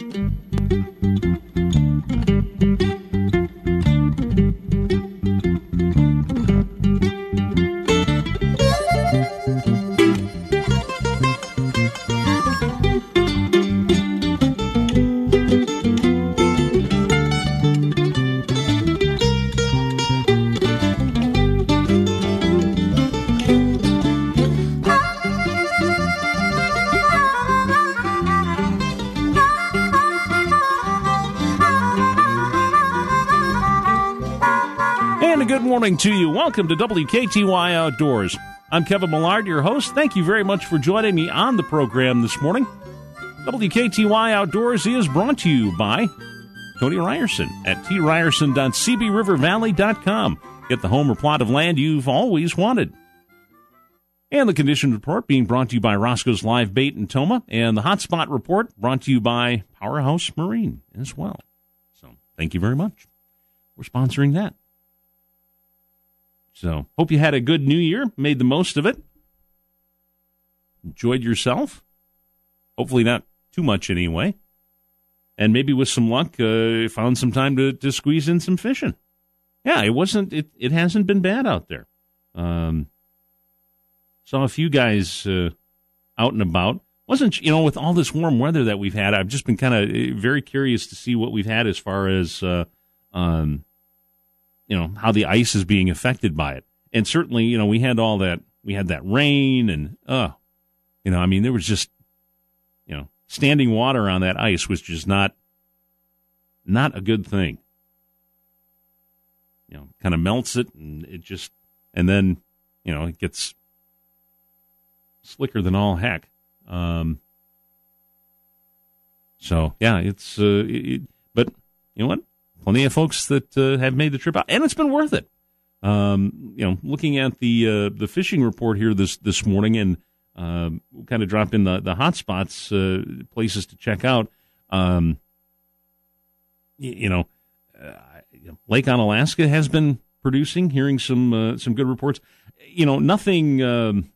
And Welcome to WKTY Outdoors. I'm Kevin Millard, your host. Thank you very much for joining me on the program this morning. WKTY Outdoors is brought to you by Tony Ryerson at tryerson.cbrivervalley.com. Get the home or plot of land you've always wanted. And the condition report being brought to you by Roscoe's Live Bait and Tomah, and the hotspot report brought to you by Powerhouse Marine as well. So thank you very much for sponsoring that. So, hope you had a good new year, made the most of it, enjoyed yourself. Hopefully, not too much anyway. And maybe with some luck, uh, found some time to, to squeeze in some fishing. Yeah, it wasn't, it, it hasn't been bad out there. Um, saw a few guys uh, out and about. Wasn't, you know, with all this warm weather that we've had, I've just been kind of very curious to see what we've had as far as, uh, um, you know how the ice is being affected by it. And certainly you know we had all that we had that rain and uh you know i mean there was just you know standing water on that ice was just not not a good thing. You know kind of melts it and it just and then you know it gets slicker than all heck. Um so yeah it's uh it, but you know what plenty of folks that uh, have made the trip out, and it's been worth it. Um, you know, looking at the uh, the fishing report here this this morning, and uh, kind of drop in the the hot spots, uh, places to check out. Um, you, you know, uh, Lake Onalaska has been producing. Hearing some uh, some good reports. You know, nothing. Um,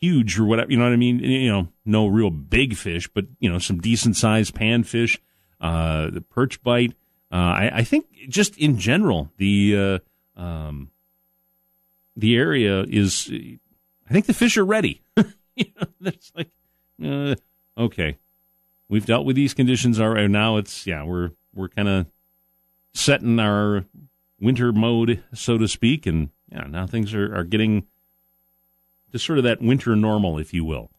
huge or whatever you know what i mean you know no real big fish but you know some decent sized panfish uh, the perch bite. Uh, I, I, think just in general, the uh, um, the area is. I think the fish are ready. you know, it's like, uh, okay, we've dealt with these conditions already. Now it's yeah, we're we're kind of setting our winter mode, so to speak, and yeah, now things are, are getting to sort of that winter normal, if you will.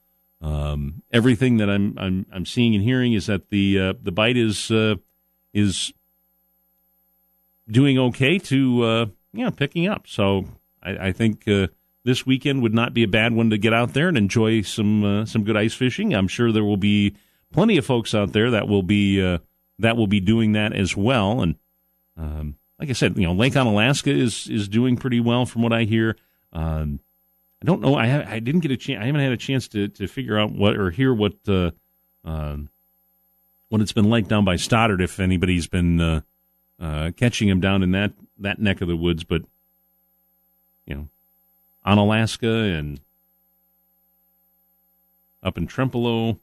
Um, everything that I'm I'm I'm seeing and hearing is that the uh, the bite is uh, is doing okay to uh, yeah picking up. So I, I think uh, this weekend would not be a bad one to get out there and enjoy some uh, some good ice fishing. I'm sure there will be plenty of folks out there that will be uh, that will be doing that as well. And um, like I said, you know, Lake Onalaska is is doing pretty well from what I hear. Um, I don't know. I I didn't get a chance. I haven't had a chance to, to figure out what or hear what uh, uh, what it's been like down by Stoddard. If anybody's been uh, uh, catching him down in that that neck of the woods, but you know, Onalaska and up in Trempealeau,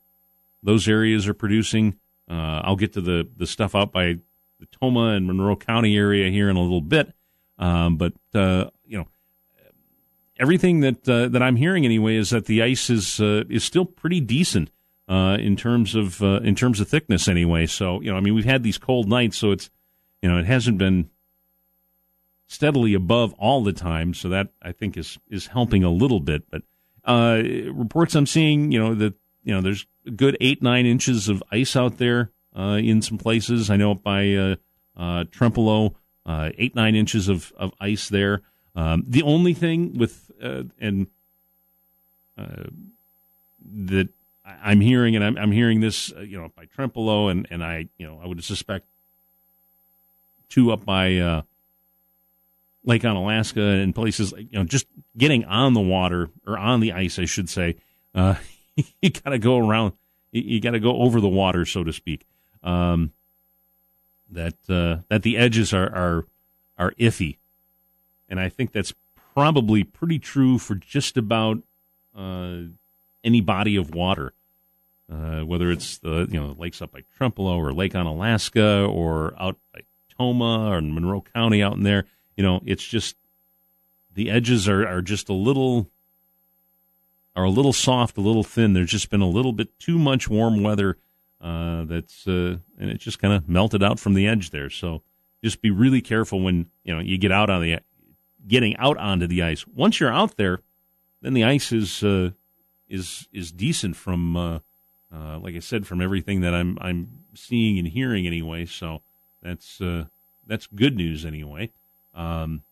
those areas are producing. Uh, I'll get to the the stuff out by the Tomah and Monroe County area here in a little bit, um, but uh, you know everything that uh, that I'm hearing anyway is that the ice is uh, is still pretty decent uh, in terms of uh, in terms of thickness anyway. So you know, I mean, we've had these cold nights, so it's you know, it hasn't been steadily above all the time. So that I think is is helping a little bit. But uh, reports I'm seeing, you know, that you know, there's a good eight nine inches of ice out there uh, in some places. I know up by Trempealeau, eight nine inches of of ice there. Um, the only thing with uh, and uh, that I'm hearing, and I'm, I'm hearing this, uh, you know, by Trempealeau, and and I, you know, I would suspect two up by uh, Lake Onalaska and places, you know, just getting on the water or on the ice, I should say. Uh, you got to go around, you, you got to go over the water, so to speak. Um, that uh, that the edges are are are iffy and I think that's probably pretty true for just about uh, any body of water. uh, whether it's the you know lakes up by Trempealeau or Lake Onalaska or out by Tomah or Monroe County out in there. You know, it's just the edges are, are just a little are a little soft, a little thin. There's just been a little bit too much warm weather uh, that's uh, and it just kind of melted out from the edge there. So just be really careful when you know you get out on the getting out onto the ice. Once you're out there, then the ice is uh, is is decent from uh, uh, like I said from everything that I'm I'm seeing and hearing anyway. So that's uh, that's good news anyway. Um,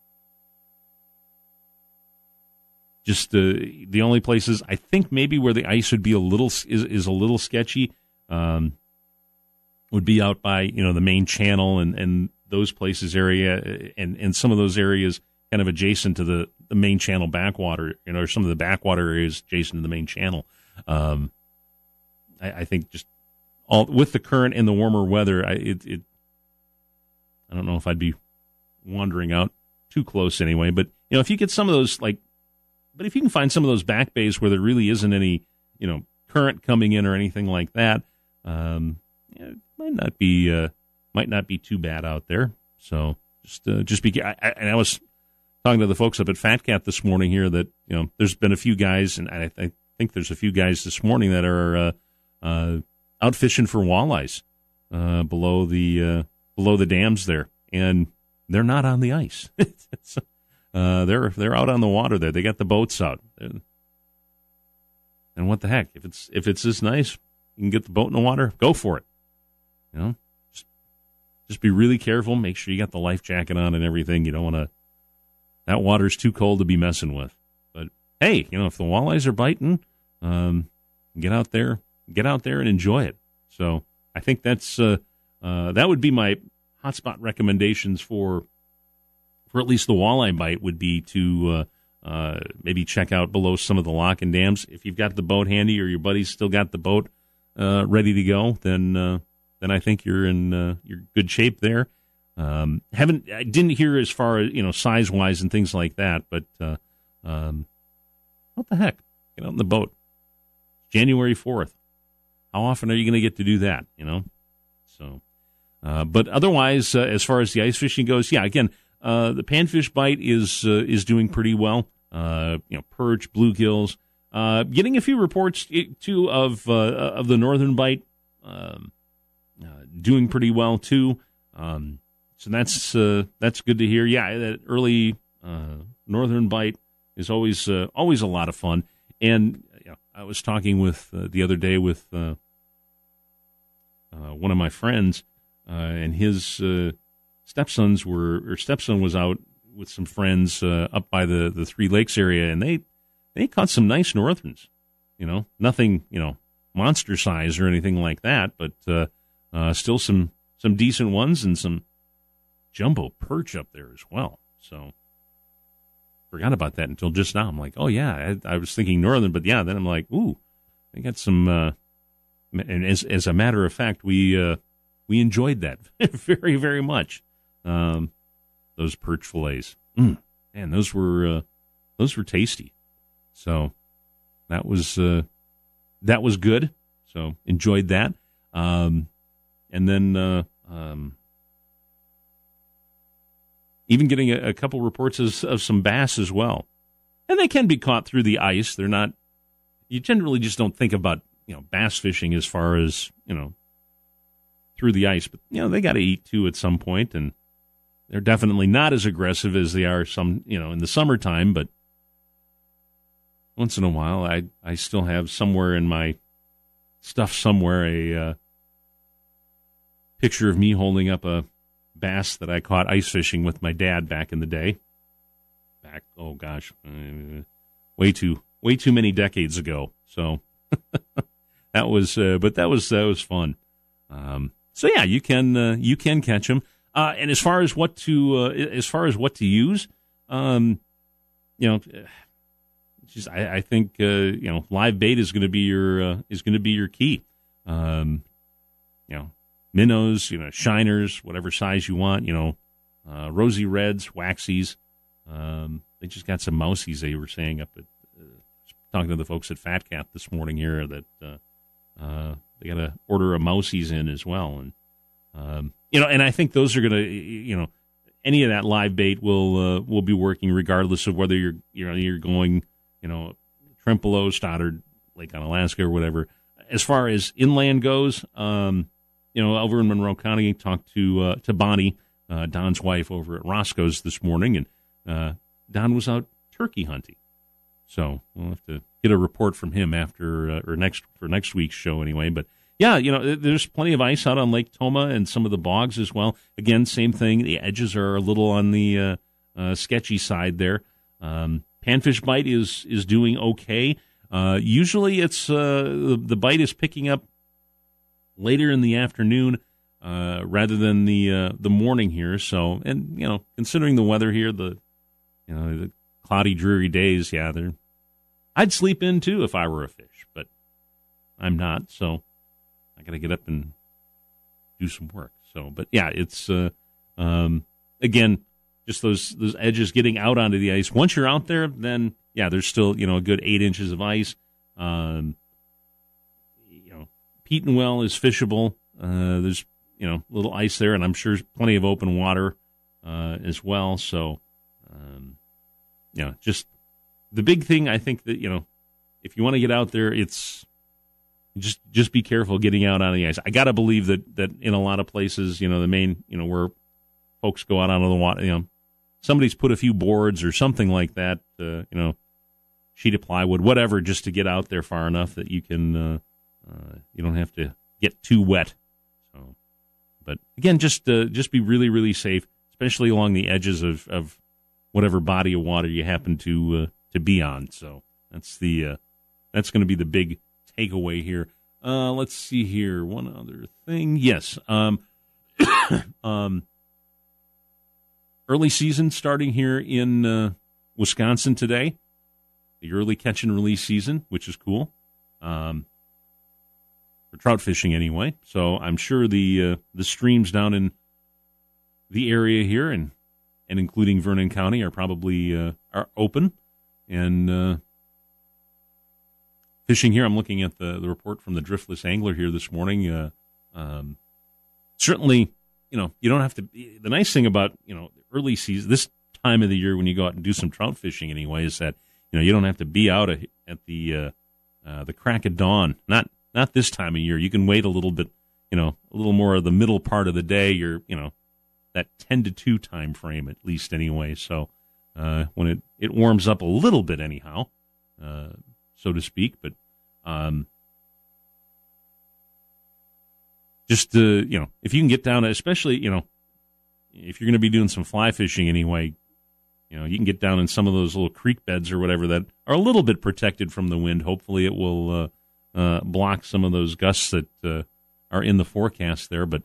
just the the only places I think maybe where the ice would be a little is, is a little sketchy um, would be out by you know the main channel and and those places area and and some of those areas kind of adjacent to the the main channel backwater you know or some of the backwater areas adjacent to the main channel. Um, I, I think just all with the current and the warmer weather, I it, it I don't know if I'd be wandering out too close anyway. But you know, if you get some of those like, but if you can find some of those back bays where there really isn't any you know current coming in or anything like that, um, it might not be uh, might not be too bad out there. So just uh, just be. I, I, and I was talking to the folks up at Fat Cat this morning here that you know there's been a few guys, and I, I think there's a few guys this morning that are uh, uh, out fishing for walleyes uh, below the uh, below the dams there, and they're not on the ice. uh, they're they're out on the water there. They got the boats out. And what the heck? If it's if it's this nice, you can get the boat in the water. Go for it. You know, just, just be really careful. Make sure you got the life jacket on and everything. You don't want to. That water's too cold to be messing with. But hey, you know, if the walleyes are biting, um, get out there, get out there and enjoy it. So I think that's uh, uh, that would be my hotspot recommendations for for at least the walleye bite would be to uh, uh, maybe check out below some of the lock and dams. If you've got the boat handy or your buddy's still got the boat uh, ready to go, then uh, then I think you're in you're good shape there. Um, haven't I didn't hear as far as you know size wise and things like that, but uh, um, what the heck? Get out in the boat. January fourth. How often are you going to get to do that? You know, so. Uh, but otherwise, uh, as far as the ice fishing goes, yeah, again, uh, the panfish bite is uh, is doing pretty well. Uh, you know, perch, bluegills, uh, getting a few reports too of of the northern bite um, doing pretty well too. Um, so that's that's good to hear. Yeah, that early northern bite is always always a lot of fun. And I was talking with the other day with one of my friends uh, and his uh, stepsons were or stepson was out with some friends uh, up by the the Three Lakes area, and they they caught some nice northerns. You know, nothing you know monster size or anything like that, but uh, uh, still some some decent ones and some jumbo perch up there as well. So forgot about that until just now. I'm like, oh yeah, I, I was thinking northern, but yeah, then I'm like, ooh, they got some. Uh, and as as a matter of fact, we uh, we enjoyed that very, very much. Um, those perch fillets, mm, man, those were uh, those were tasty. So that was uh, that was good. So enjoyed that. Um, and then uh, um, even getting a, a couple reports of, of some bass as well. And they can be caught through the ice. They're not. You generally just don't think about you know bass fishing as far as you know through the ice. But you know they got to eat too at some point, and they're definitely not as aggressive as they are some you know in the summertime. But once in a while, I I still have somewhere in my stuff somewhere a uh, picture of me holding up a bass that I caught ice fishing with my dad back in the day. Back oh gosh, uh, way too way too many decades ago. So that was, uh, but that was that was fun. Um, so yeah, you can uh, you can catch them. Uh, and as far as what to uh, as far as what to use, um, you know, just I, I think uh, you know live bait is going to be your is going to be your key. Um, you know, minnows, you know, shiners, whatever size you want. You know, uh, rosy reds, waxies. Um, they just got some mousies. They were saying up at talking to the folks at Fat Cat this morning here that Uh, they got to order a mousies in as well, and um, you know, and I think those are going to, you know, any of that live bait will uh, will be working regardless of whether you're you know you're going, you know, Trempealeau, Stoddard, Lake Onalaska or whatever. As far as inland goes, um, you know, over in Monroe County, talked to uh, to Bonnie, uh, Don's wife, over at Roscoe's this morning, and uh, Don was out turkey hunting. So we'll have to get a report from him after uh, or next for next week's show anyway. But yeah, you know, there's plenty of ice out on Lake Tomah and some of the bogs as well. Again, same thing. The edges are a little on the uh, uh, sketchy side there. Um, panfish bite is is doing okay. Usually, it's the, the, bite is picking up later in the afternoon uh, rather than the uh, the morning here. So, and you know, considering the weather here, the you know the cloudy, dreary days, yeah, they're I'd sleep in too if I were a fish, but I'm not. So I got to get up and do some work. So, but yeah, it's uh, um, again just those those edges getting out onto the ice. Once you're out there, then yeah, there's still you know a good eight inches of ice. Um, know, Petenwell is fishable. Uh, there's you know little ice there, and I'm sure plenty of open water uh, as well. So, um, you know, just the big thing I think that you know, if you want to get out there, it's just just be careful getting out on the ice. I got to believe that that in a lot of places, you know, the main, you know, where folks go out onto the water, you know, somebody's put a few boards or something like that, uh, you know, sheet of plywood, whatever, just to get out there far enough that you can, uh, you don't have to get too wet. So, but again, just uh, just be really really safe, especially along the edges of of whatever body of water you happen to uh, to be on. So that's the uh, that's going to be the big takeaway here. Uh, let's see here. One other thing. Yes. Um, um, early season starting here in uh, Wisconsin today. The early catch and release season, which is cool. Um, for trout fishing anyway. So I'm sure the uh, the streams down in the area here and and including Vernon County are probably uh, are open and uh, fishing here. I'm looking at the, the report from the Driftless Angler here this morning. Uh, um, certainly, you know, you don't have to. The nice thing about you know early season, this time of the year when you go out and do some trout fishing anyway, is that you know you don't have to be out at the uh, uh, the crack of dawn. Not not this time of year. You can wait a little bit. You know, a little more of the middle part of the day. You're you know that ten to two time frame at least anyway. So uh, when it it warms up a little bit anyhow, uh, so to speak. But um, just uh, you know, if you can get down, especially you know, if you're going to be doing some fly fishing anyway, you know, you can get down in some of those little creek beds or whatever that are a little bit protected from the wind. Hopefully, it will uh, uh, block some of those gusts that uh, are in the forecast there. But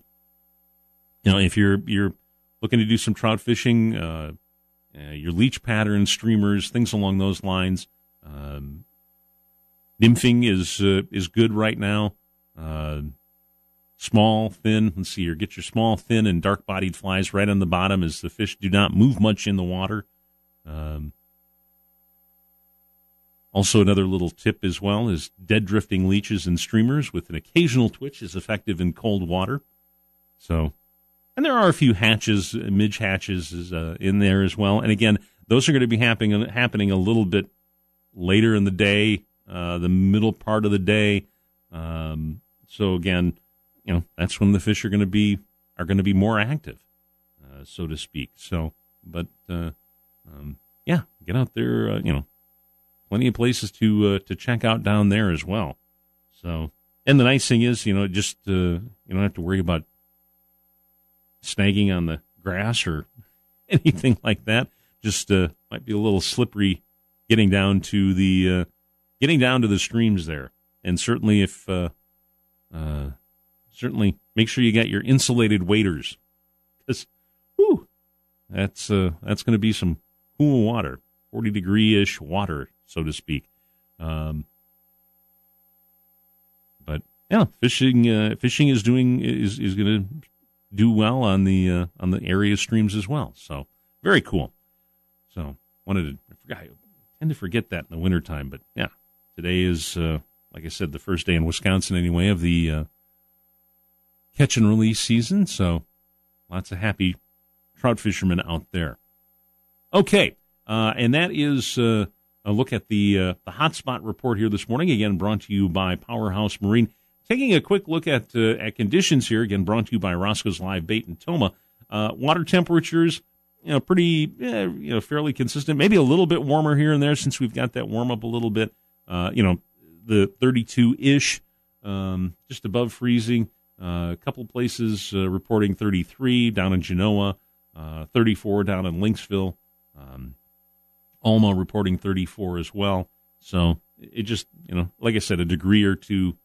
you know, if you're you're looking to do some trout fishing, uh, uh, your leech patterns, streamers, things along those lines. Um, nymphing is uh, is good right now. Uh, small, thin. Let's see here. Get your small, thin, and dark bodied flies right on the bottom as the fish do not move much in the water. Um, also, another little tip as well is dead drifting leeches and streamers with an occasional twitch is effective in cold water. So and there are a few hatches, midge hatches uh, in there as well. And again, those are going to be happening happening a little bit later in the day, uh, the middle part of the day. Um, so again, you know that's when the fish are going to be are going to be more active, uh, so to speak. So, but uh, um, yeah, get out there. Uh, you know, plenty of places to uh, to check out down there as well. So, and the nice thing is, you know, just you don't have to worry about snagging on the grass or anything like that. Just uh, might be a little slippery getting down to the uh, getting down to the streams there. And certainly, if uh, uh certainly make sure you got your insulated waders because, whew, that's uh, that's going to be some cool water, forty degree ish water, so to speak. Um, but yeah, fishing uh, fishing is doing is is going to do well on the uh, on the area streams as well. So very cool. So wanted to I forgot I tend to forget that in the wintertime, but yeah, today is uh, like I said, the first day in Wisconsin anyway of the uh, catch and release season. So lots of happy trout fishermen out there. Okay, uh, and that is uh, a look at the uh, the hotspot report here this morning. Again, brought to you by Powerhouse Marine. Taking a quick look at uh, at conditions here. Again, brought to you by Roscoe's Live Bait and Tomah. Uh, water temperatures, you know, pretty eh, you know fairly consistent. Maybe a little bit warmer here and there since we've got that warm up a little bit. Uh, you know, the 32 ish, um, just above freezing. Uh, a couple places uh, reporting 33 down in Genoa, uh, 34 down in Lynxville. Um, Alma reporting 34 as well. So it just, you know, like I said, a degree or two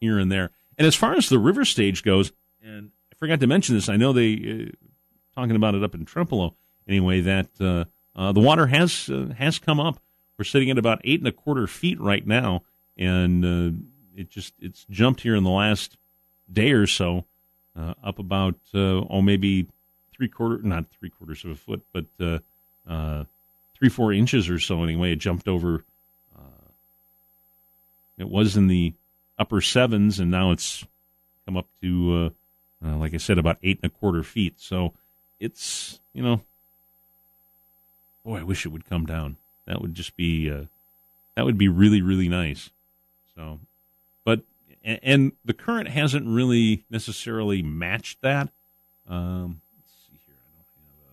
here and there. And as far as the river stage goes, and I forgot to mention this, I know they uh, talking about it up in Trempealeau anyway. That uh, uh, the water has uh, has come up. We're sitting at about eight and a quarter feet right now, and uh, it just it's jumped here in the last day or so, uh, up about oh maybe three quarter not three quarters of a foot, but three four inches or so anyway. It jumped over. it was in the upper sevens, and now it's come up to, uh, uh, like I said, about eight and a quarter feet. So it's, you know, boy, I wish it would come down. That would just be, uh, that would be really, really nice. So, but, and, and the current hasn't really necessarily matched that. Um, let's see here. I don't have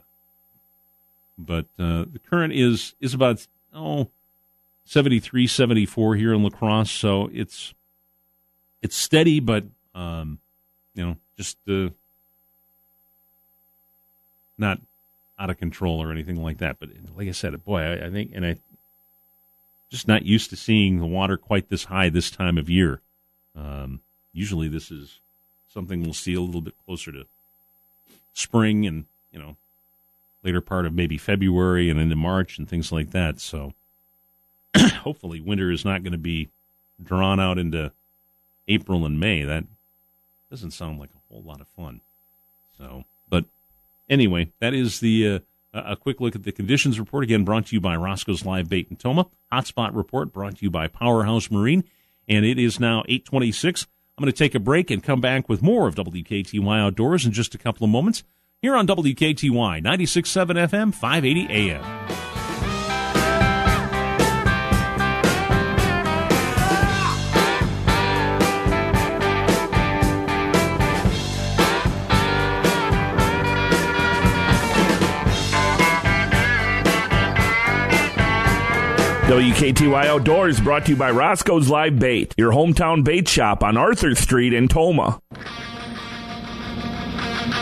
a, but, uh, the current is, is about, oh, 73, 74 here in La Crosse, So it's, it's steady, but um, you know, just uh, not out of control or anything like that. But like I said, boy, I, I think, and I just not used to seeing the water quite this high this time of year. Um, usually, this is something we'll see a little bit closer to spring and you know later part of maybe February and into March and things like that. So hopefully, winter is not going to be drawn out into April and May. That doesn't sound like a whole lot of fun. So, but anyway, that is the uh, a quick look at the conditions report. Again, brought to you by Roscoe's Live Bait and Tomah. Hotspot report brought to you by Powerhouse Marine. And it is now 826. I'm going to take a break and come back with more of WKTY Outdoors in just a couple of moments here on WKTY 96.7 FM, 580 AM. WKTY Outdoors brought to you by Roscoe's Live Bait, your hometown bait shop on Arthur Street in Tomah.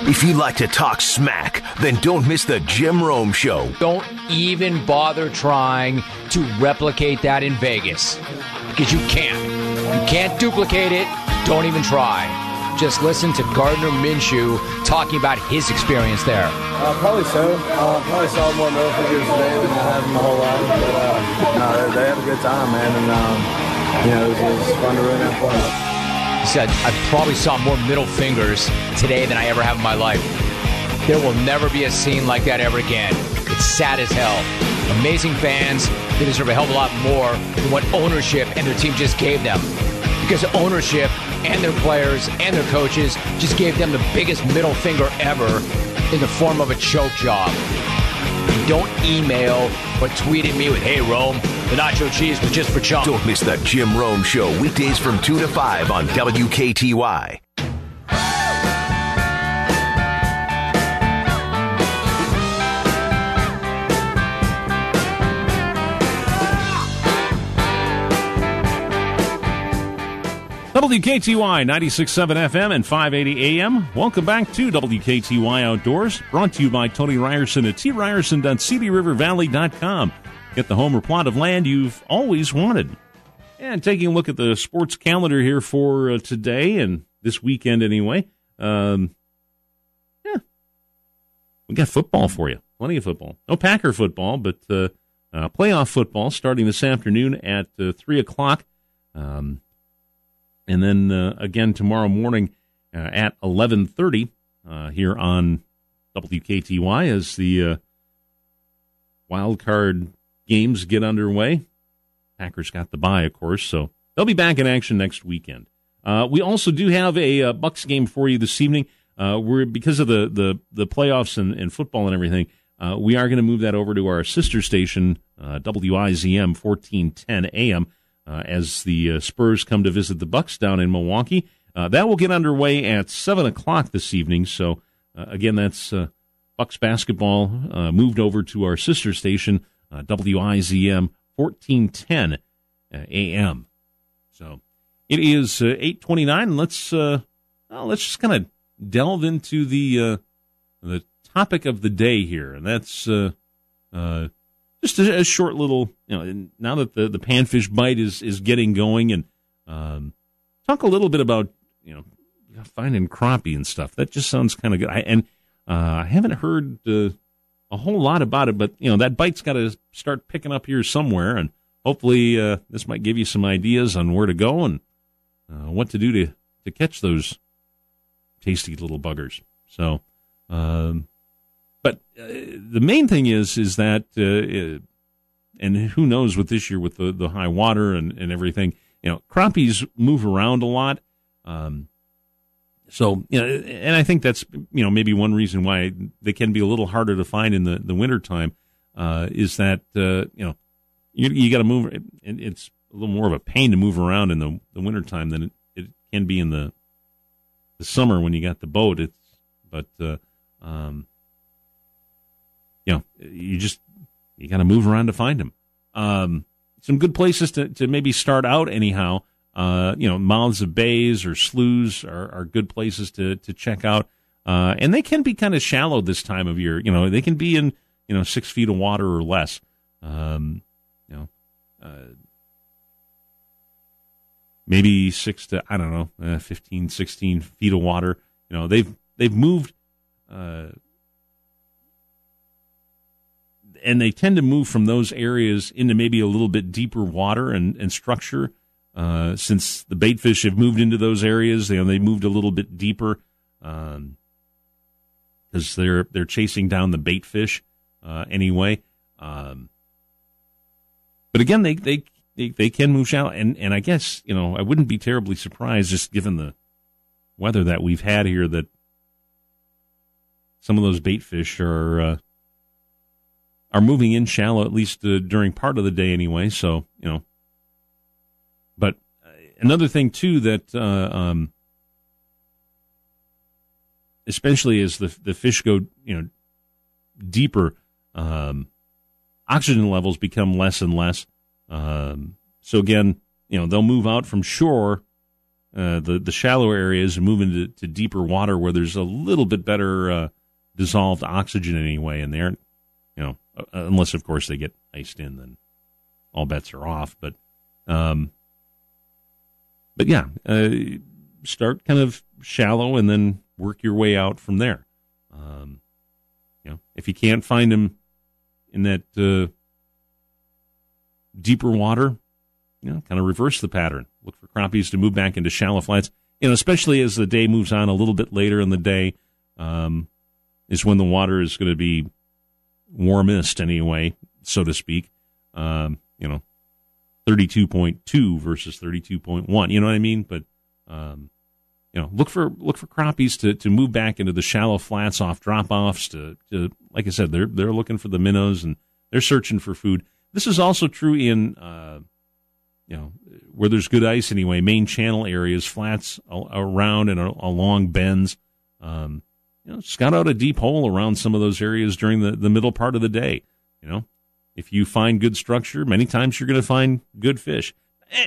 If you like to talk smack, then don't miss the Jim Rome Show. Don't even bother trying to replicate that in Vegas because you can't. You can't duplicate it. Don't even try just listen to Gardner Minshew talking about his experience there? Uh, probably so. Uh, probably saw more middle fingers today than I have in my whole life. But uh, no, they, they, have a good time, man, and um, you know it was, it was fun to really have fun. He said, "I probably saw more middle fingers today than I ever have in my life." There will never be a scene like that ever again. It's sad as hell. Amazing fans. They deserve a hell of a lot more than what ownership and their team just gave them. Because ownership and their players and their coaches just gave them the biggest middle finger ever in the form of a choke job. Don't email or tweet at me with, hey, Rome, the nacho cheese was just for chump. Don't miss the Jim Rome Show, weekdays from 2 to 5 on WKTY. WKTY 96.7 FM and 580 AM. Welcome back to WKTY Outdoors, brought to you by Tony Ryerson at tryerson.cbrivervalley.com. Get the home or plot of land you've always wanted. And taking a look at the sports calendar here for uh, today and this weekend anyway. Um, yeah, we got football for you. Plenty of football. No Packer football, but uh, uh, playoff football starting this afternoon at uh, 3 o'clock. Um, and then uh, again tomorrow morning uh, at 11:30 uh, here on WKTY as the wild card games get underway. Packers got the bye, of course, so they'll be back in action next weekend. Uh, we also do have a uh, Bucks game for you this evening. Uh, we're because of the the the playoffs and, and football and everything. Uh, we are going to move that over to our sister station, uh, WIZM 1410 AM, uh, as the Spurs come to visit the Bucks down in Milwaukee. that will get underway at seven o'clock this evening. So again, that's Bucks basketball moved over to our sister station, WIZM 1410 AM. So it is uh, eight twenty nine. Let's uh, well, let's just kind of delve into the uh, the topic of the day here, and that's uh, uh, just a, a, short little. You know, now that the the panfish bite is is getting going, and um, talk a little bit about you know finding crappie and stuff. That just sounds kind of good. I, and uh, I haven't heard uh, a whole lot about it, but you know that bite's got to start picking up here somewhere, and hopefully uh, this might give you some ideas on where to go and uh, what to do to, to catch those tasty little buggers. So, um, but uh, the main thing is is that, uh, and who knows with this year with the, the high water and, and everything, you know, crappies move around a lot. Um, so, you know, and I think that's, you know, maybe one reason why they can be a little harder to find in the, the wintertime, uh, is that, uh, you know, you, you got to move. And it's a little more of a pain to move around in the, the wintertime than it, it can be in the the summer when you got the boat. It's but uh, um, you know you just you got to move around to find them. Um, some good places to, to maybe start out anyhow. Uh, you know, mouths of bays or sloughs are, are good places to to check out. Uh, and they can be kind of shallow this time of year. You know, they can be in you know six feet of water or less. Um, you know, uh, maybe six to I don't know, uh, 15, 16 feet of water. You know, they've they've moved, uh, and they tend to move from those areas into maybe a little bit deeper water and and structure. Uh, since the bait fish have moved into those areas, you know, they moved a little bit deeper because um, they're they're chasing down the bait fish uh, anyway. Um, but again, they they they, can move shallow. And, and I guess, you know, I wouldn't be terribly surprised just given the weather that we've had here that some of those bait fish are, uh, are moving in shallow, at least uh, during part of the day anyway. So, you know, but uh, another thing too that, uh, um, especially as the, the fish go, you know, deeper, um, oxygen levels become less and less. Um, so again, you know, they'll move out from shore, uh, the the shallow areas, and move into to deeper water where there's a little bit better uh, dissolved oxygen anyway in there. You know, uh, unless of course they get iced in, then all bets are off. But, um, but yeah, uh, start kind of shallow and then work your way out from there. Um, you know, if you can't find them in that uh, deeper water, you know, kind of reverse the pattern. Look for crappies to move back into shallow flats, and especially as the day moves on a little bit later in the day, um, is when the water is going to be warmest anyway, so to speak. Um, you know, thirty-two point two versus thirty-two point one. You know what I mean? But um, you know, look for look for crappies to, to move back into the shallow flats off drop offs. To, to like I said, they're they're looking for the minnows and they're searching for food. This is also true in, uh, you know, where there's good ice anyway, main channel areas, flats around and along bends. Um, you know, scout out a deep hole around some of those areas during the, the middle part of the day. You know, if you find good structure, many times you're going to find good fish.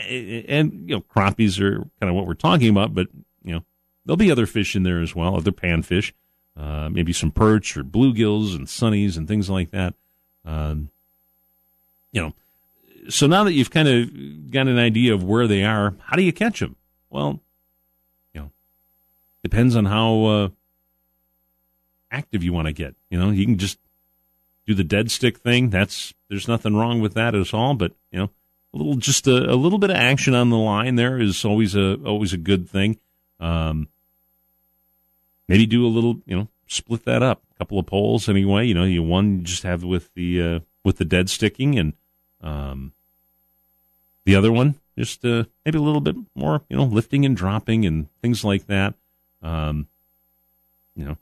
And, you know, crappies are kind of what we're talking about, but, you know, there'll be other fish in there as well, other panfish, uh, maybe some perch or bluegills and sunnies and things like that. Um, you know, so now that you've kind of got an idea of where they are, how do you catch them? Well, you know, depends on how uh, active you want to get. You know, you can just do the dead stick thing. That's there's nothing wrong with that at all. But you know, a little just a, a little bit of action on the line there is always a always a good thing. Um, maybe do a little, you know, split that up, a couple of poles anyway. You know, you one just have with the uh, with the dead sticking and um, the other one, just uh, maybe a little bit more, you know, lifting and dropping and things like that. Um, you know,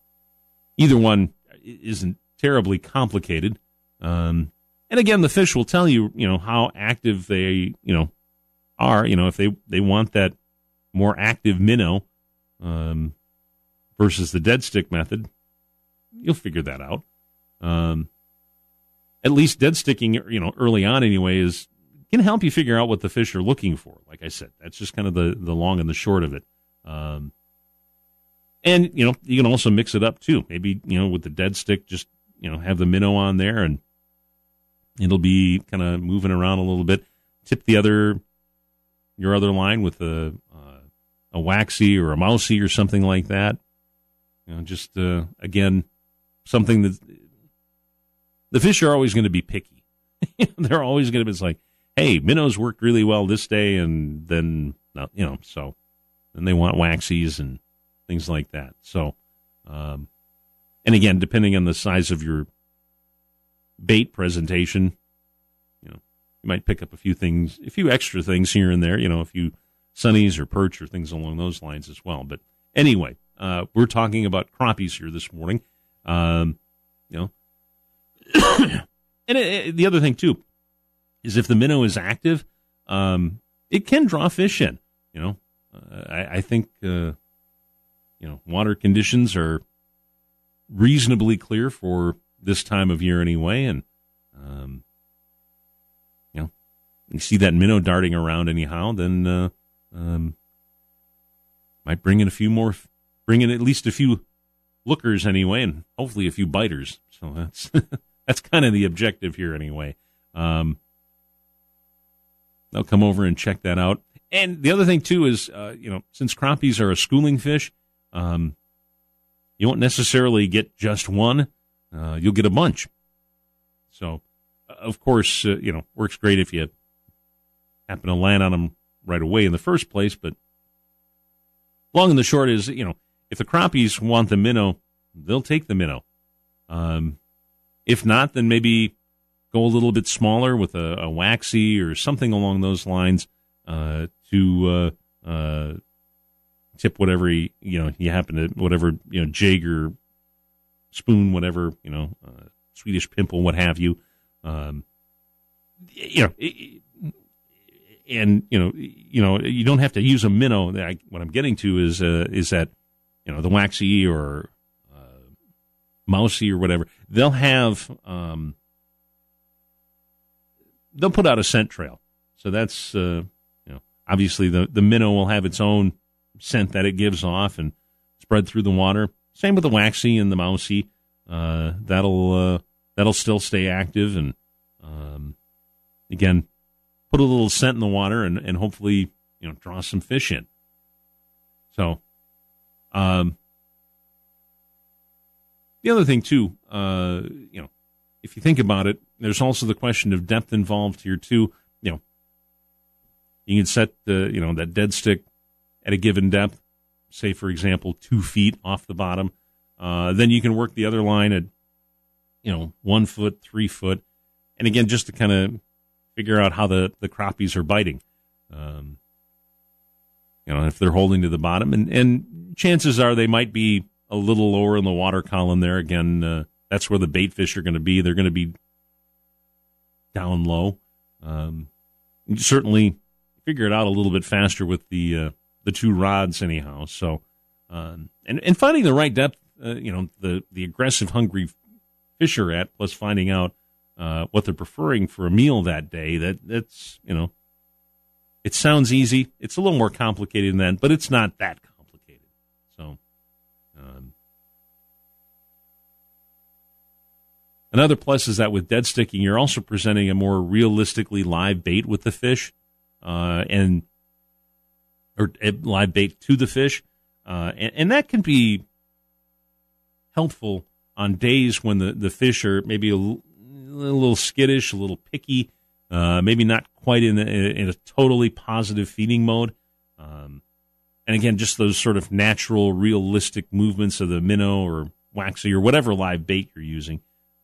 either one isn't terribly complicated. Um, and again, the fish will tell you, you know, how active they, you know, are. You know, if they they want that more active minnow um, versus the dead stick method, you'll figure that out. Um, at least dead sticking, you know, early on anyway, is can help you figure out what the fish are looking for. Like I said, that's just kind of the the long and the short of it. Um, and you know, you can also mix it up too. Maybe you know, with the dead stick, just you know, have the minnow on there, and it'll be kind of moving around a little bit. Tip the other your other line with a uh, a waxy or a mousy or something like that. You know, just uh, again something that the fish are always going to be picky. They're always going to be like, hey, minnows worked really well this day, and then you know, so then they want waxies and things like that. So, um, and again, depending on the size of your bait presentation, you know, you might pick up a few things, a few extra things here and there, you know, a few sunnies or perch or things along those lines as well. But anyway, uh, we're talking about crappies here this morning. Um, you know, and it, it, the other thing too is if the minnow is active, um, it can draw fish in. You know, uh, I, I, think uh, you know water conditions are reasonably clear for this time of year anyway, and um, you know you see that minnow darting around anyhow, then uh, um, might bring in a few more, bring in at least a few lookers anyway, and hopefully a few biters. So that's that's kind of the objective here anyway. Um, they'll come over and check that out. And the other thing too is, uh, you know, since crappies are a schooling fish, um, you won't necessarily get just one. Uh, you'll get a bunch. So, uh, of course, uh, you know, works great if you happen to land on them right away in the first place. But long and the short is, you know, if the crappies want the minnow, they'll take the minnow. Um, if not, then maybe go a little bit smaller with a, a waxy or something along those lines uh, to uh, uh, tip whatever you, you know you happen to whatever you know jig or spoon, whatever you know, uh, Swedish pimple, what have you. Um, you know, and you know, you know, you don't have to use a minnow. what I'm getting to is uh, is that you know the waxy or uh, mousy or whatever, they'll have um, they'll put out a scent trail. So that's uh, you know obviously the the minnow will have its own scent that it gives off and spread through the water. Same with the waxy and the mousy. Uh, that'll uh, that'll still stay active and um, again put a little scent in the water and, and hopefully you know draw some fish in. So um, the other thing too, uh, you know, if you think about it, there's also the question of depth involved here too. You know, you can set the you know that dead stick at a given depth, say for example two feet off the bottom. Uh, then you can work the other line at you know one foot, three foot, and again just to kind of figure out how the the crappies are biting. Um, you know, if they're holding to the bottom, and and chances are they might be a little lower in the water column there. Again, uh, that's where the bait fish are going to be. They're going to be down low. Um, certainly figure it out a little bit faster with the uh, the two rods, anyhow. So, um, and and finding the right depth, uh, you know, the the aggressive, hungry fish are at, plus finding out uh, what they're preferring for a meal that day. That that's you know, it sounds easy. It's a little more complicated than that, but it's not that complicated. So. Um, another plus is that with dead sticking, you're also presenting a more realistically live bait with the fish, uh, and or live bait to the fish, uh, and, and, that can be helpful on days when the, the fish are maybe a, l- a little skittish, a little picky, uh, maybe not quite in a, in a totally positive feeding mode. Um, and again, just those sort of natural, realistic movements of the minnow or waxy or whatever live bait you're using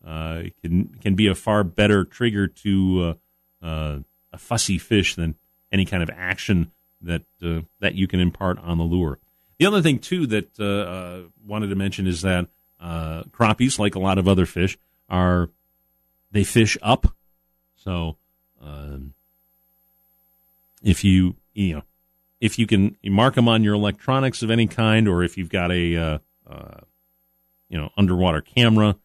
uh, can can be a far better trigger to uh, uh, a fussy fish than any kind of action that uh, that you can impart on the lure. The other thing too that uh, uh, wanted to mention is that uh, crappies, like a lot of other fish, are they fish up. So um, if you you know if you can you mark them on your electronics of any kind, or if you've got a uh, uh, you know underwater camera,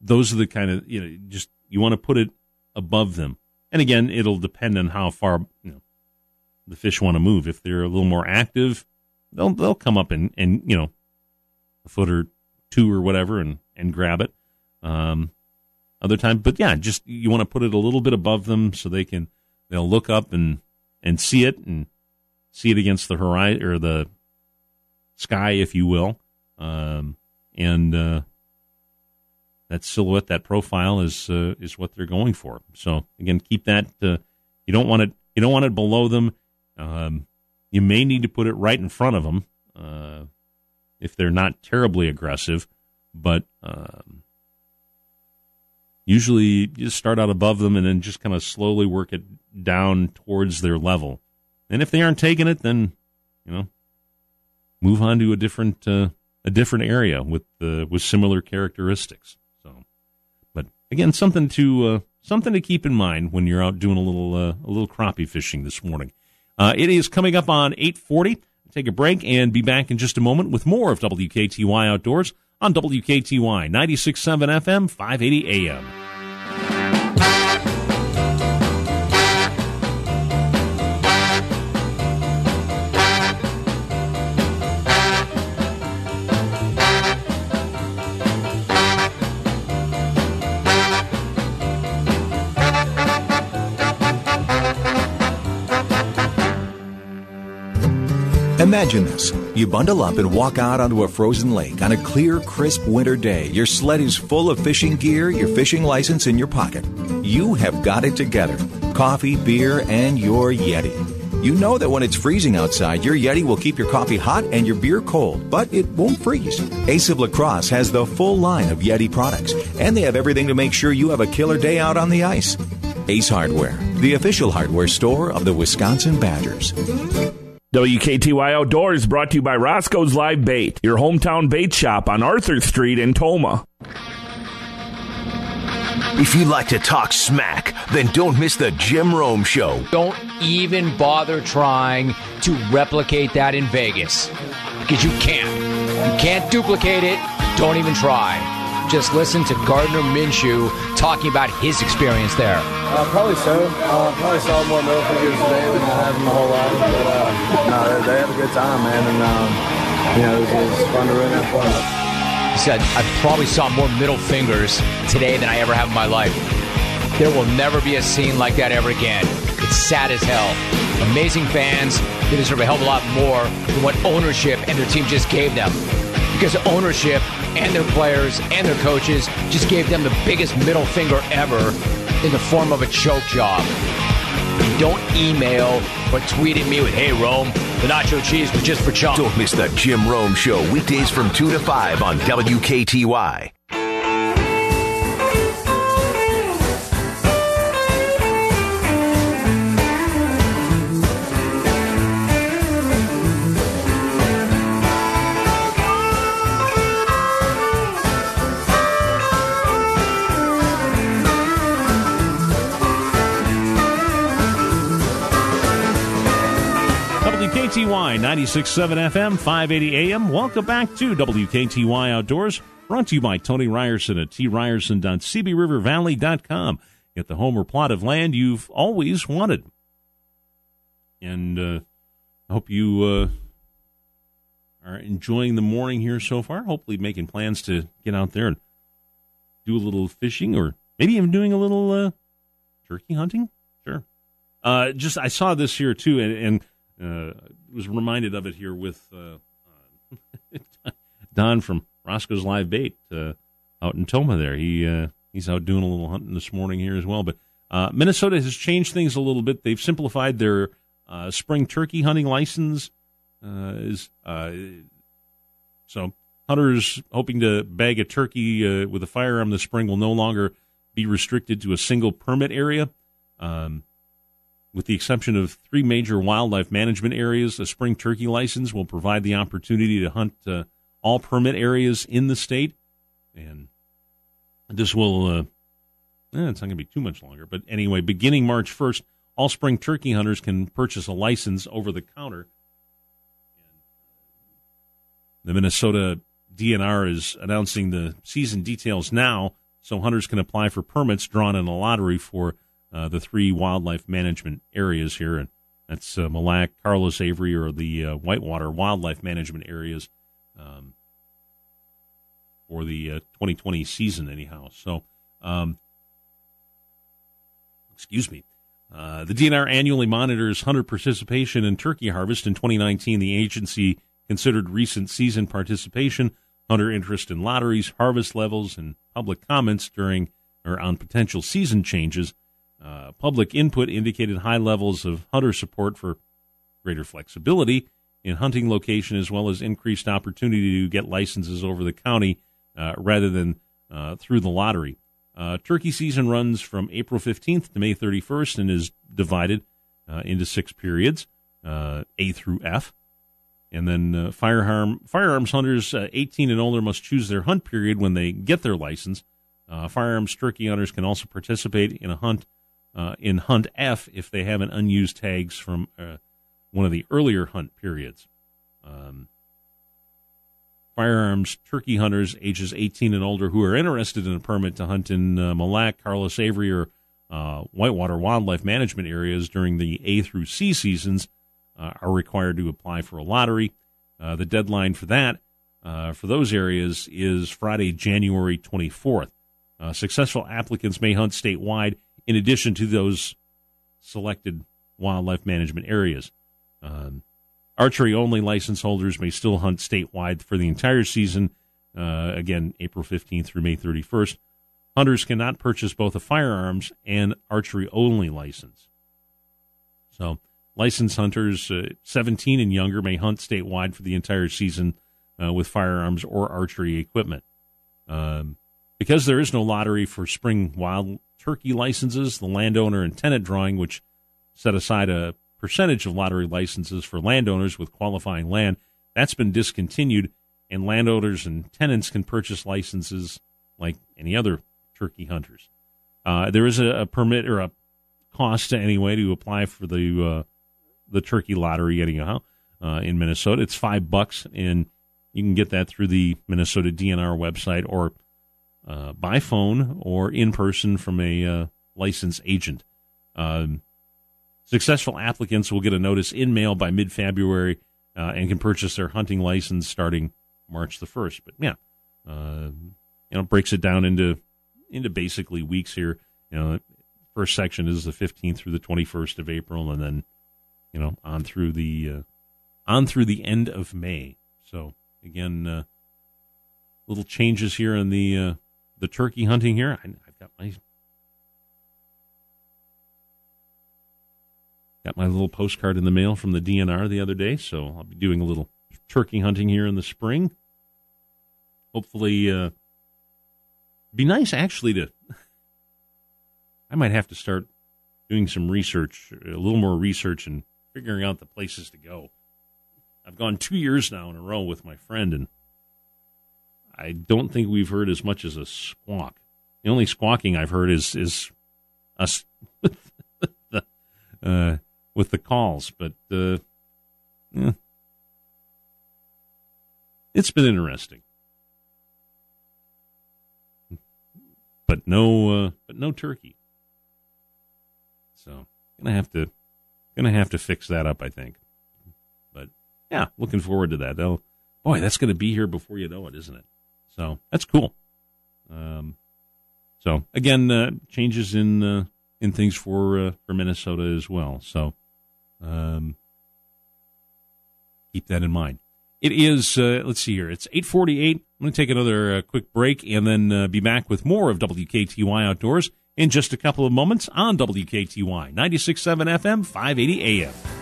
those are the kind of you know just you want to put it above them. And again, it'll depend on how far you know the fish want to move. If they're a little more active, they'll they'll come up and and you know a foot or two or whatever and and grab it. Um, other times, but yeah, just you want to put it a little bit above them so they can they'll look up and and see it and see it against the horizon or the sky, if you will. Um, and uh, that silhouette, that profile is uh, is what they're going for. So again, keep that. Uh, you don't want it. You don't want it below them. Um, you may need to put it right in front of them uh, if they're not terribly aggressive, but um, usually you just start out above them and then just kind of slowly work it down towards their level. And if they aren't taking it, then you know, move on to a different uh, a different area with uh, with similar characteristics. So, but again, something to uh, something to keep in mind when you're out doing a little uh, a little crappie fishing this morning. Uh, it is coming up on eight forty. Take a break and be back in just a moment with more of WKTY Outdoors on WKTY 96.7 FM, 580 AM. Imagine this. You bundle up and walk out onto a frozen lake on a clear, crisp winter day. Your sled is full of fishing gear, your fishing license in your pocket. You have got it together coffee, beer, and your Yeti. You know that when it's freezing outside, your Yeti will keep your coffee hot and your beer cold, but it won't freeze. Ace of La Crosse has the full line of Yeti products, and they have everything to make sure you have a killer day out on the ice. Ace Hardware, the official hardware store of the Wisconsin Badgers. WKTY Outdoors brought to you by Roscoe's Live Bait, your hometown bait shop on Arthur Street in Tomah. If you like to talk smack, then don't miss the Jim Rome Show. Don't even bother trying to replicate that in Vegas because you can't. You can't duplicate it. Don't even try. Just listen to Gardner Minshew talking about his experience there. Uh, probably so. Uh, probably saw more middle fingers today than I have in my whole life. But uh, no, they, they have a good time, man, and um, you know it was, it was fun to run that fun. He said, I probably saw more middle fingers today than I ever have in my life. There will never be a scene like that ever again. It's sad as hell. Amazing fans, they deserve a hell of a lot more than what ownership and their team just gave them. Because ownership and their players and their coaches just gave them the biggest middle finger ever in the form of a choke job. Don't email or tweet at me with, hey, Rome, the nacho cheese was just for chunk. Don't miss the Jim Rome Show weekdays from 2 to 5 on WKTY. WKTY 96.7 FM, 580 AM. Welcome back to WKTY Outdoors, brought to you by Tony Ryerson at tryerson.cbrivervalley.com. Get the home or plot of land you've always wanted. And uh, I hope you uh, are enjoying the morning here so far. Hopefully, making plans to get out there and do a little fishing or maybe even doing a little uh, turkey hunting. Sure. Uh, just I saw this here too, and, and uh, was reminded of it here with uh, uh, Don from Roscoe's Live Bait uh, out in Tomah. There, he uh, he's out doing a little hunting this morning here as well. But Minnesota has changed things a little bit. They've simplified their spring turkey hunting license. Is so hunters hoping to bag a turkey with a firearm this spring will no longer be restricted to a single permit area. Um, with the exception of three major wildlife management areas, a spring turkey license will provide the opportunity to hunt uh, all permit areas in the state. And this will, uh, eh, it's not going to be too much longer. But anyway, beginning March 1st, all spring turkey hunters can purchase a license over the counter. The Minnesota DNR is announcing the season details now, so hunters can apply for permits drawn in a lottery for uh, the three wildlife management areas here, and that's uh, Mille Lacs, Carlos Avery, or the uh, Whitewater Wildlife Management areas um, for the uh, 2020 season, anyhow. So, um, excuse me. Uh, the DNR annually monitors hunter participation in turkey harvest. In 2019, the agency considered recent season participation, hunter interest in lotteries, harvest levels, and public comments during or on potential season changes. Uh, public input indicated high levels of hunter support for greater flexibility in hunting location as well as increased opportunity to get licenses over the county uh, rather than uh, through the lottery. Uh, turkey season runs from April 15th to May 31st and is divided uh, into six periods, A through F. And then firearm, firearms hunters 18 and older must choose their hunt period when they get their license. firearms turkey hunters can also participate in a hunt uh, in Hunt F if they have an unused tags from uh, one of the earlier hunt periods. Um, firearms turkey hunters ages 18 and older who are interested in a permit to hunt in uh, Mille Lacs, Carlos Avery, or uh, Whitewater wildlife management areas during the A through C seasons uh, are required to apply for a lottery. Uh, the deadline for that, uh, for those areas, is Friday, January 24th. Uh, successful applicants may hunt statewide in addition to those selected wildlife management areas. Um, archery only license holders may still hunt statewide for the entire season, uh, again, April 15th through May 31st. Hunters cannot purchase both a firearms and archery only license. So, licensed hunters uh, 17 and younger may hunt statewide for the entire season uh, with firearms or archery equipment. Um, because there is no lottery for spring wild turkey licenses, the landowner and tenant drawing, which set aside a percentage of lottery licenses for landowners with qualifying land, that's been discontinued, and landowners and tenants can purchase licenses like any other turkey hunters. Uh, there is a, a, permit or a cost anyway to apply for the uh, the turkey lottery anyhow uh, in Minnesota. It's five bucks, and you can get that through the Minnesota DNR website or uh, by phone or in person from a uh, licensed agent. Um, successful applicants will get a notice in mail by mid February uh, and can purchase their hunting license starting March the 1st. But yeah, uh, you know, breaks it down into into basically weeks here. You know, first section is the 15th through the 21st of April, and then you know on through the uh, on through the end of May. So again, uh, little changes here in the the turkey hunting here. I, have got my got my little postcard in the mail from the DNR the other day, so I'll be doing a little turkey hunting here in the spring. Hopefully, uh, be nice actually to. I might have to start doing some research, a little more research, and figuring out the places to go. I've gone two years now in a row with my friend, and I don't think we've heard as much as a squawk. The only squawking I've heard is is us with the uh, with the calls, but uh, yeah. it's been interesting. But no, uh, but no turkey. So gonna have to gonna have to fix that up, I think. But yeah, looking forward to that. Though, boy, that's gonna be here before you know it, isn't it? So that's cool. Um, so again, uh, changes in uh, in things for uh, for Minnesota as well. So um, keep that in mind. It is. Uh, let's see here. It's eight forty eight. I'm going to take another uh, quick break and then uh, be back with more of WKTY Outdoors in just a couple of moments on WKTY 96.7 FM, 580 AM.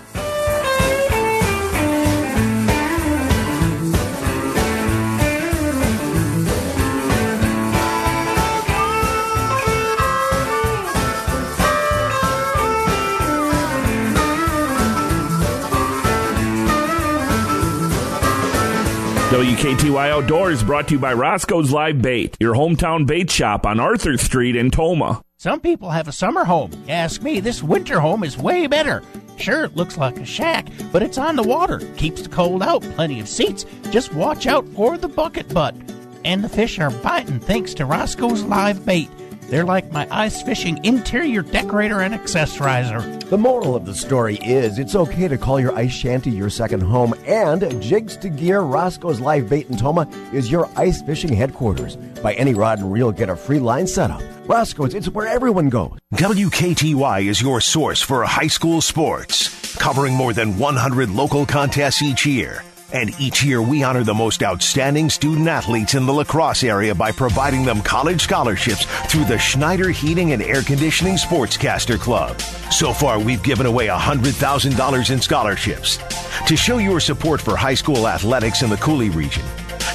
WKTY Outdoors brought to you by Roscoe's Live Bait, your hometown bait shop on Arthur Street in Tomah. Some people have a summer home. Ask me, this winter home is way better. Sure, it looks like a shack, but it's on the water, keeps the cold out, plenty of seats. Just watch out for the bucket butt. And the fish are biting thanks to Roscoe's Live Bait. They're like my ice fishing interior decorator and accessorizer. The moral of the story is it's okay to call your ice shanty your second home, and Jigs to Gear Roscoe's Live Bait in Tomah is your ice fishing headquarters. Buy any rod and reel, get a free line setup. Roscoe's, it's where everyone goes. WKTY is your source for high school sports, covering more than 100 local contests each year. And each year we honor the most outstanding student athletes in the La Crosse area by providing them college scholarships through the Schneider Heating and Air Conditioning Sportscaster Club. So far, we've given away $100,000 in scholarships. To show your support for high school athletics in the Coulee region,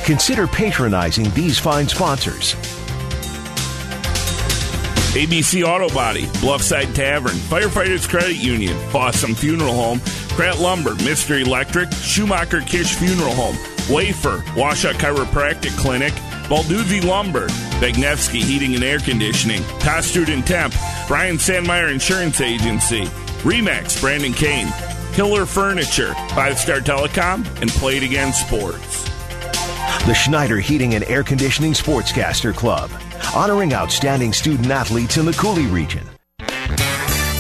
consider patronizing these fine sponsors. ABC Auto Body, Bluffside Tavern, Firefighters Credit Union, Fossum Funeral Home, Pratt Lumber, Mystery Electric, Schumacher Kish Funeral Home, Wafer, Washout Chiropractic Clinic, Balduzzi Lumber, Bagnevsky Heating and Air Conditioning, Tosterd and Temp, Brian Sandmeyer Insurance Agency, Remax, Brandon Kane, Hiller Furniture, Five Star Telecom, and Play It Again Sports. The Schneider Heating and Air Conditioning Sportscaster Club, honoring outstanding student athletes in the Coulee region.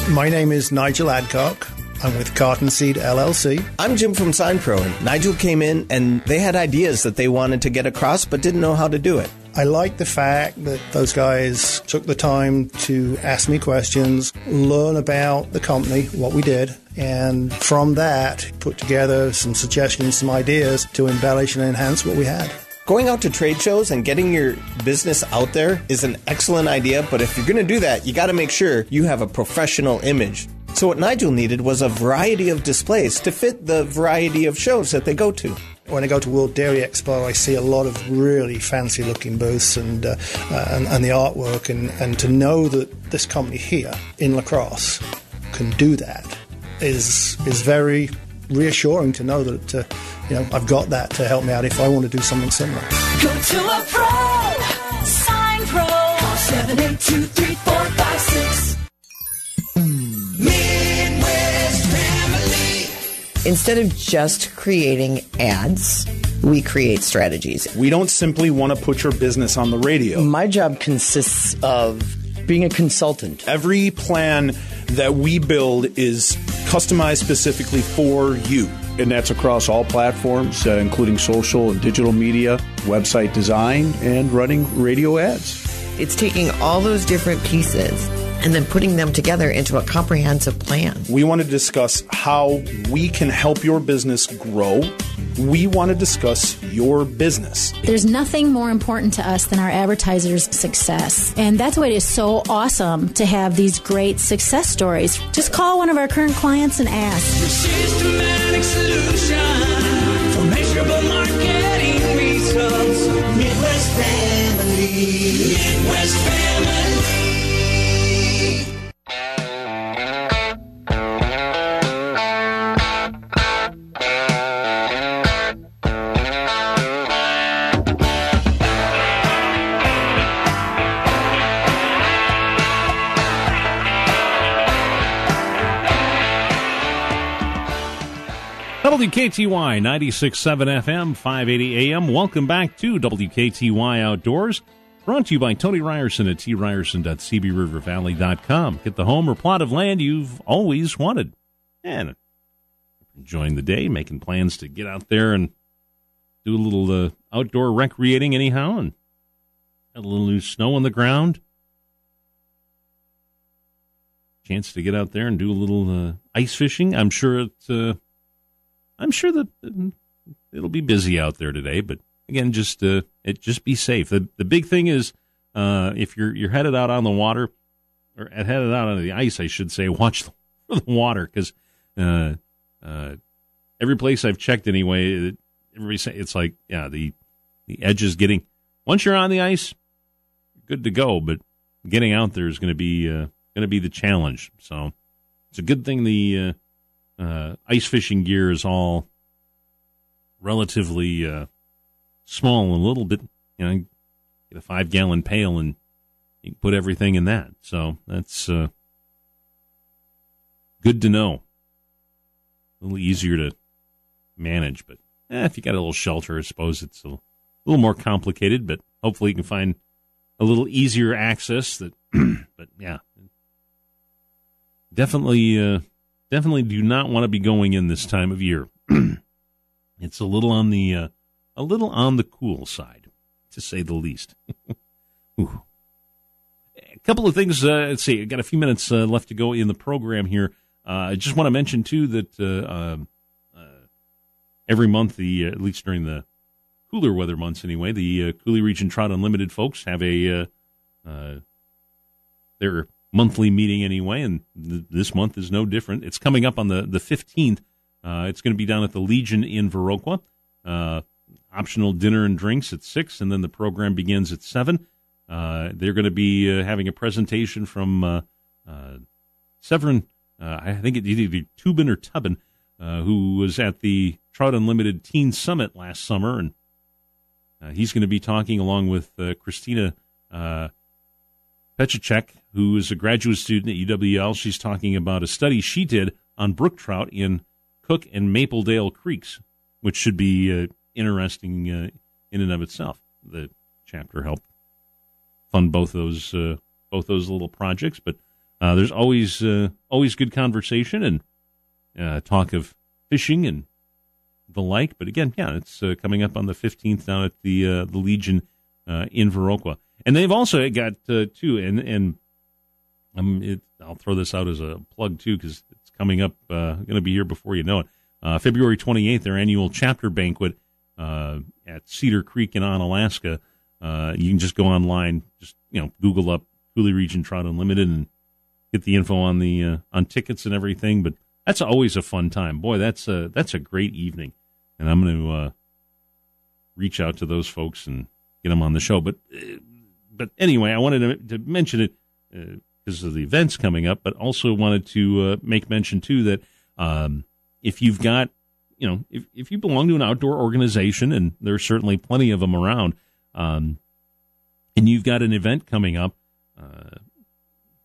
My name is Nigel Adcock. I'm with Cotton Seed LLC. I'm Jim from SignPro, and Nigel came in and they had ideas that they wanted to get across but didn't know how to do it. I like the fact that those guys took the time to ask me questions, learn about the company, what we did, and from that, put together some suggestions, some ideas to embellish and enhance what we had. Going out to trade shows and getting your business out there is an excellent idea, but if you're going to do that, you got to make sure you have a professional image. So, what Nigel needed was a variety of displays to fit the variety of shows that they go to. When I go to World Dairy Expo, I see a lot of really fancy looking booths and, uh, uh, and, and the artwork, and, and to know that this company here in La Crosse can do that is is very reassuring to know that uh, you know I've got that to help me out if I want to do something similar. Go to a pro, sign pro, call seven eight two three four five six. Midwest Family. Instead of just creating ads, we create strategies. We don't simply want to put your business on the radio. My job consists of being a consultant. Every plan that we build is customized specifically for you. And that's across all platforms, uh, including social and digital media, website design, and running radio ads. It's taking all those different pieces and then putting them together into a comprehensive plan. We want to discuss how we can help your business grow. We want to discuss your business. There's nothing more important to us than our advertisers' success. And that's why it is so awesome to have these great success stories. Just call one of our current clients and ask. WKTY 96.7 FM, 580 AM. Welcome back to WKTY Outdoors. Brought to you by Tony Ryerson at tryerson.cbrivervalley.com. Get the home or plot of land you've always wanted. And enjoying the day, making plans to get out there and do a little uh, outdoor recreating anyhow, and a little new snow on the ground. Chance to get out there and do a little uh, ice fishing. I'm sure it's. Uh, I'm sure that it'll be busy out there today, but again, just uh, it just be safe. The the big thing is uh, if you're you're headed out on the water or headed out on the ice, I should say, watch the, the water because uh, uh, every place I've checked anyway, everybody say it's like yeah the the edge is getting once you're on the ice, good to go, but getting out there is going to be uh, going to be the challenge. So it's a good thing the uh, ice fishing gear is all relatively uh, small and a little bit, you know, get a five gallon pail and you can put everything in that. So that's uh, good to know. A little easier to manage, but eh, if you got a little shelter, I suppose it's a little more complicated. But hopefully, you can find a little easier access. That, but yeah, definitely, uh, definitely do not want to be going in this time of year. it's a little on the uh, a little on the cool side, to say the least. A couple of things. Uh, let's see. I got a few minutes uh, left to go in the program here. Uh, I just want to mention too that uh, um, uh, every month, the at least during the cooler weather months, anyway, the Coulee Region Trout Unlimited folks have a their monthly meeting anyway, and th- this month is no different. It's coming up on the the fifteenth. it's going to be down at the Legion in Viroqua. optional dinner and drinks at six, and then the program begins at seven. Uh, they're going to be uh, having a presentation from uh, Severin, I think it either Tubin or Tubin, who was at the Trout Unlimited Teen Summit last summer, and he's going to be talking along with Christina uh, who is a graduate student at UWL. She's talking about a study she did on brook trout in Cook and Mapledale Creeks, which should be uh, interesting uh, in and of itself. The chapter helped fund both those uh, both those little projects. But uh, there's always uh, always good conversation and uh, talk of fishing and the like. But again, yeah, it's coming up on the 15th down at the the Legion in Viroqua, and they've also got two and and it, I'll throw this out as a plug too because it's coming up, going to be here before you know it. February 28th, their annual chapter banquet at Cedar Creek in Onalaska. Uh, you can just go online, just you know, Google up Coulee Region Trout Unlimited and get the info on the uh, on tickets and everything. But that's always a fun time. Boy, that's a that's a great evening, and I'm going to uh, reach out to those folks and get them on the show. But uh, but anyway, I wanted to, to mention it because of the events coming up, but also wanted to uh, make mention too that um, if you've got you know if if you belong to an outdoor organization, and there's certainly plenty of them around um, and you've got an event coming up, uh,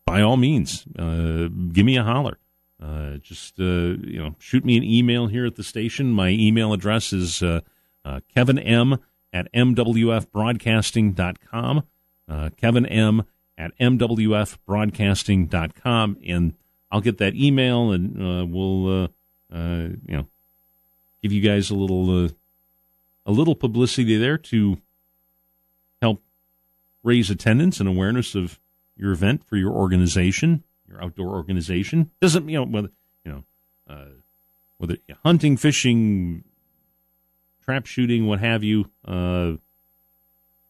by all means, uh, give me a holler. Uh, just uh, you know, shoot me an email here at the station. My email address is uh, Kevin M at mwfbroadcasting.com. Uh, Kevin M at mwfbroadcasting.com, and I'll get that email, and uh, we'll uh, uh, you know give you guys a little uh, a little publicity there to help raise attendance and awareness of your event for your organization, your outdoor organization. Doesn't you know whether you know uh, whether hunting, fishing, trap shooting, what have you, uh,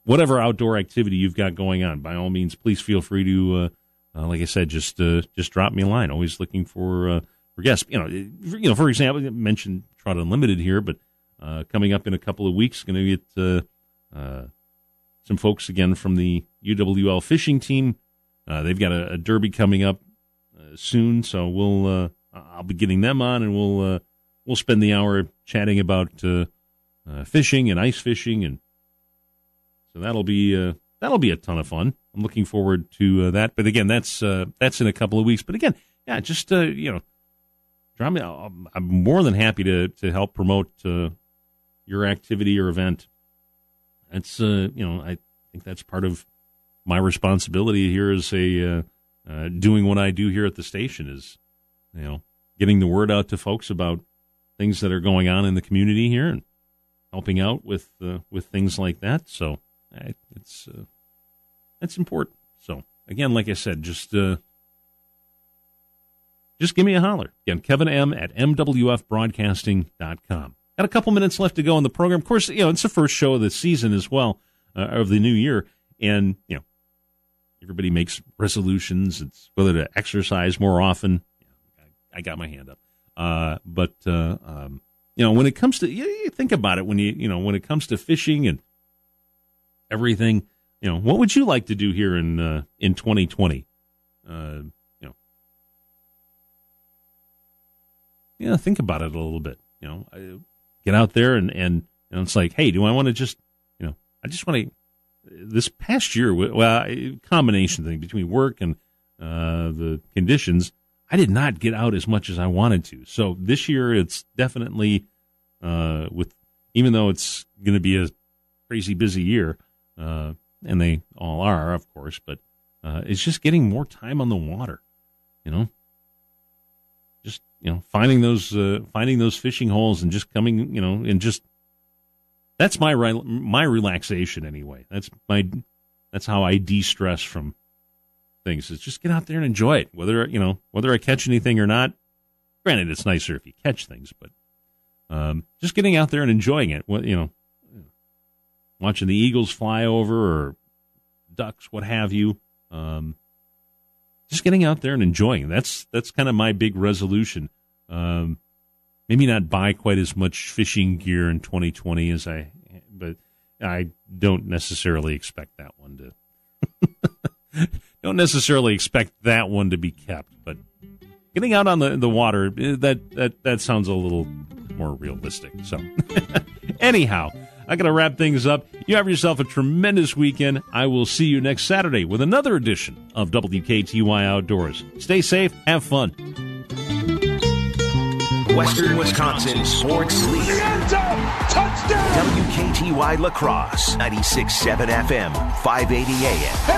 whatever outdoor activity you've got going on. By all means, please feel free to, uh, uh like I said, just uh, just drop me a line. Always looking for uh, for guests. You know, you know, for example, I mentioned Trout Unlimited here, but coming up in a couple of weeks, going to get some folks again from the UWL fishing team. Uh, they've got a, a, derby coming up uh, soon, so we'll uh, I'll be getting them on, and we'll uh, we'll spend the hour chatting about uh, uh, fishing and ice fishing, and so that'll be that'll be a ton of fun. I'm looking forward to that. But again, that's that's in a couple of weeks. But again, yeah, just you know, drop me. I'm more than happy to to help promote your activity or event that's uh, you know I think that's part of my responsibility here as a uh, uh, doing what I do here at the station is you know getting the word out to folks about things that are going on in the community here and helping out with uh, with things like that. So I, it's uh, that's important. So again, like I said, just uh, just give me a holler. Again, Kevin M at MWFBroadcasting.com. Got a couple minutes left to go on the program. Of course, you know, it's the first show of the season as well, uh, of the new year. And, you know, everybody makes resolutions. It's whether to exercise more often. I, got my hand up. Uh, but, uh, um, you know, when it comes to, you, you think about it when you, you know, when it comes to fishing and everything, you know, what would you like to do here in, uh, in 2020? Uh, you know, yeah, think about it a little bit. You know, I, get out there and and, and it's like, hey, do I want to just you know, I just want to. This past year, well, combination thing between work and uh, the conditions, I did not get out as much as I wanted to. So this year, it's definitely uh, with even though it's going to be a crazy busy year, uh, and they all are, of course, but uh, it's just getting more time on the water. You know, just you know, finding those uh, finding those fishing holes and just coming, you know, and just that's my re- my relaxation anyway. That's my that's how I de stress from things. Is just get out there and enjoy it. Whether you know whether I catch anything or not. Granted, it's nicer if you catch things, but um, just getting out there and enjoying it. What you know, watching the eagles fly over or ducks, what have you. Um, just getting out there and enjoying. That's that's kind of my big resolution. Um, maybe not buy quite as much fishing gear in 2020 as I, but I don't necessarily expect that one to. don't necessarily expect that one to be kept, but getting out on the the water eh, that that that sounds a little more realistic. So, anyhow, I got to wrap things up. You have yourself a tremendous weekend. I will see you next Saturday with another edition of WKTY Outdoors. Stay safe, have fun. Western Wisconsin Sports Leader. WKTY La Crosse, 96.7 FM, 580 AM.